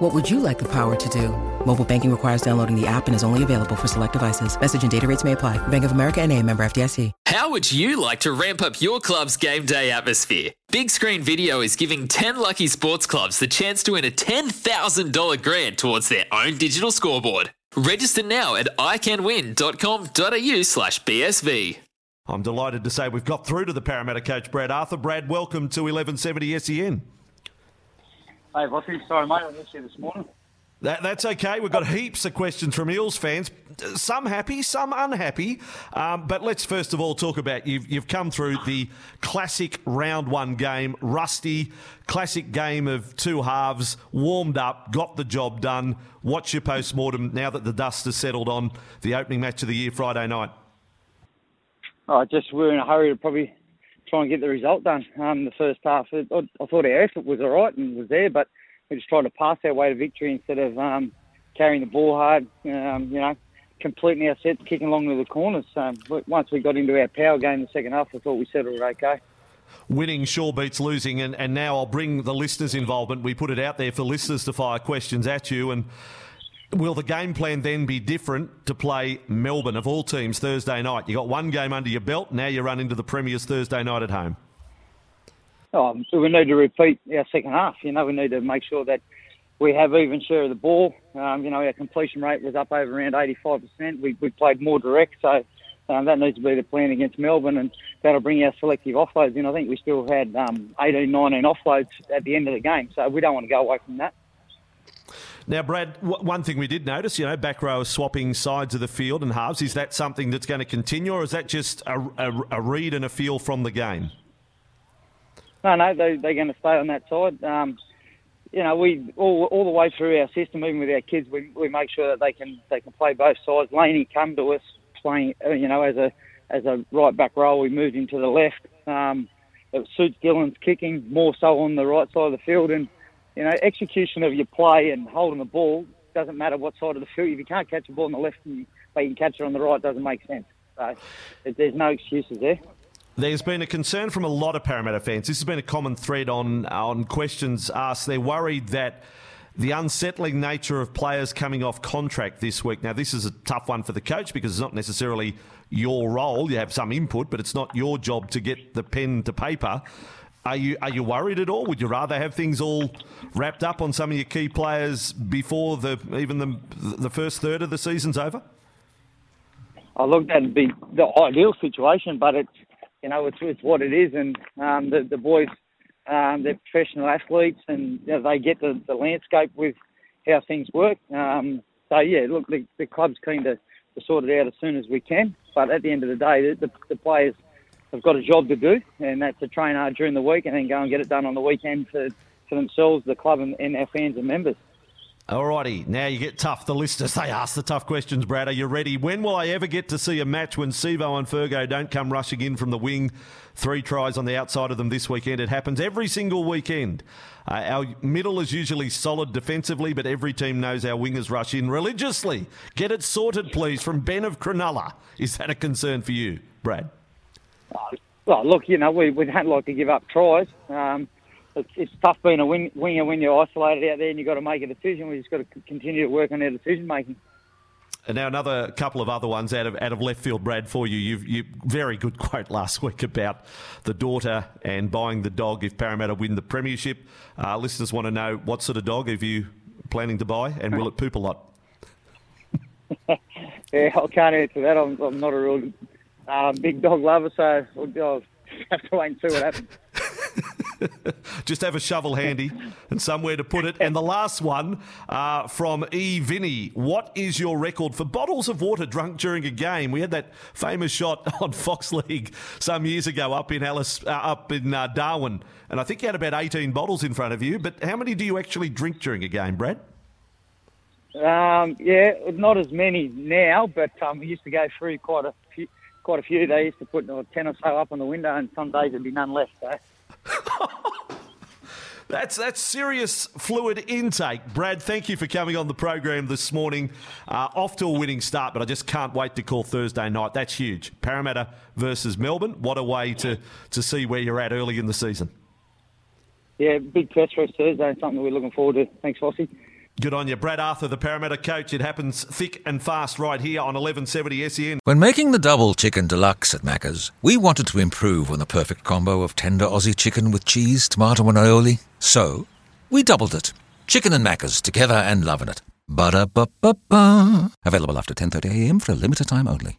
What would you like the power to do? Mobile banking requires downloading the app and is only available for select devices. Message and data rates may apply. Bank of America and a member FDIC. How would you like to ramp up your club's game day atmosphere? Big Screen Video is giving 10 lucky sports clubs the chance to win a $10,000 grant towards their own digital scoreboard. Register now at iCanWin.com.au slash BSV. I'm delighted to say we've got through to the Parramatta coach, Brad Arthur. Brad, welcome to 1170 SEN. Hey, Bossy. Sorry, mate. I missed you this morning. That, that's okay. We've got heaps of questions from Eels fans. Some happy, some unhappy. Um, but let's first of all talk about you've, you've come through the classic round one game, rusty, classic game of two halves, warmed up, got the job done. What's your post mortem now that the dust has settled on the opening match of the year Friday night? Oh, just we are in a hurry to probably try and get the result done. Um, the first half, I, I thought our effort was all right and was there, but we just tried to pass our way to victory instead of um, carrying the ball hard. Um, you know, completing our sets, kicking along to the corners. So once we got into our power game in the second half, I thought we settled okay. Winning sure beats losing, and, and now I'll bring the listeners' involvement. We put it out there for listeners to fire questions at you, and will the game plan then be different to play Melbourne of all teams Thursday night? You got one game under your belt, now you run into the Premiers Thursday night at home. Oh, we need to repeat our second half. You know, we need to make sure that we have even share of the ball. Um, you know, our completion rate was up over around 85%. We, we played more direct, so um, that needs to be the plan against Melbourne, and that'll bring our selective offloads in. I think we still had um, 18, 19 offloads at the end of the game, so we don't want to go away from that. Now, Brad, one thing we did notice, you know, back row swapping sides of the field and halves. Is that something that's going to continue, or is that just a, a, a read and a feel from the game? No, no, they, they're going to stay on that side. Um, you know, we all, all the way through our system, even with our kids, we, we make sure that they can they can play both sides. Laney come to us playing, uh, you know, as a as a right back row. We moved him to the left. Um, it suits Dylan's kicking more so on the right side of the field, and you know, execution of your play and holding the ball doesn't matter what side of the field. If you can't catch a ball on the left, but you can catch it on the right, doesn't make sense. So there's no excuses there. There's been a concern from a lot of Parramatta fans. This has been a common thread on on questions asked. They're worried that the unsettling nature of players coming off contract this week. Now, this is a tough one for the coach because it's not necessarily your role. You have some input, but it's not your job to get the pen to paper. Are you are you worried at all? Would you rather have things all wrapped up on some of your key players before the even the the first third of the season's over? I look, that'd be the ideal situation, but it's you know, it's, it's what it is. And um, the, the boys, um, they're professional athletes and you know, they get the, the landscape with how things work. Um, so, yeah, look, the, the club's keen to, to sort it out as soon as we can. But at the end of the day, the, the, the players have got a job to do, and that's to train hard during the week and then go and get it done on the weekend for, for themselves, the club, and, and our fans and members. Alrighty, now you get tough. The listeners, they ask the tough questions, Brad. Are you ready? When will I ever get to see a match when Sivo and Fergo don't come rushing in from the wing? Three tries on the outside of them this weekend. It happens every single weekend. Uh, our middle is usually solid defensively, but every team knows our wingers rush in religiously. Get it sorted, please, from Ben of Cronulla. Is that a concern for you, Brad? Well, look, you know, we, we don't like to give up tries. Um, it's, it's tough being a wing, winger when you're isolated out there and you've got to make a decision. We've just got to continue to work on our decision making. And now another couple of other ones out of out of left field, Brad, for you. You've you very good quote last week about the daughter and buying the dog if Parramatta win the premiership. Uh, listeners want to know what sort of dog are you planning to buy, and will it poop a lot? yeah, I can't answer that. I'm, I'm not a real uh, big dog lover, so I'll have to wait and see what happens. Just have a shovel handy and somewhere to put it. And the last one uh, from E. Vinny. What is your record for bottles of water drunk during a game? We had that famous shot on Fox League some years ago up in Alice, uh, up in uh, Darwin, and I think you had about 18 bottles in front of you. But how many do you actually drink during a game, Brad? Um, yeah, not as many now, but um, we used to go through quite a few, quite a few. They used to put ten or so up on the window, and some days there'd be none left. So. That's that's serious fluid intake. Brad, thank you for coming on the program this morning. Uh, off to a winning start, but I just can't wait to call Thursday night. That's huge. Parramatta versus Melbourne. What a way to, to see where you're at early in the season. Yeah, big test for us Thursday. Something we're looking forward to. Thanks, Fossey. Good on you. Brad Arthur, the Parramatta coach. It happens thick and fast right here on 1170 SEN. When making the double chicken deluxe at Macca's, we wanted to improve on the perfect combo of tender Aussie chicken with cheese, tomato, and aioli. So, we doubled it. Chicken and Macca's together and loving it. Ba-da-ba-ba-ba. Available after 10.30am for a limited time only.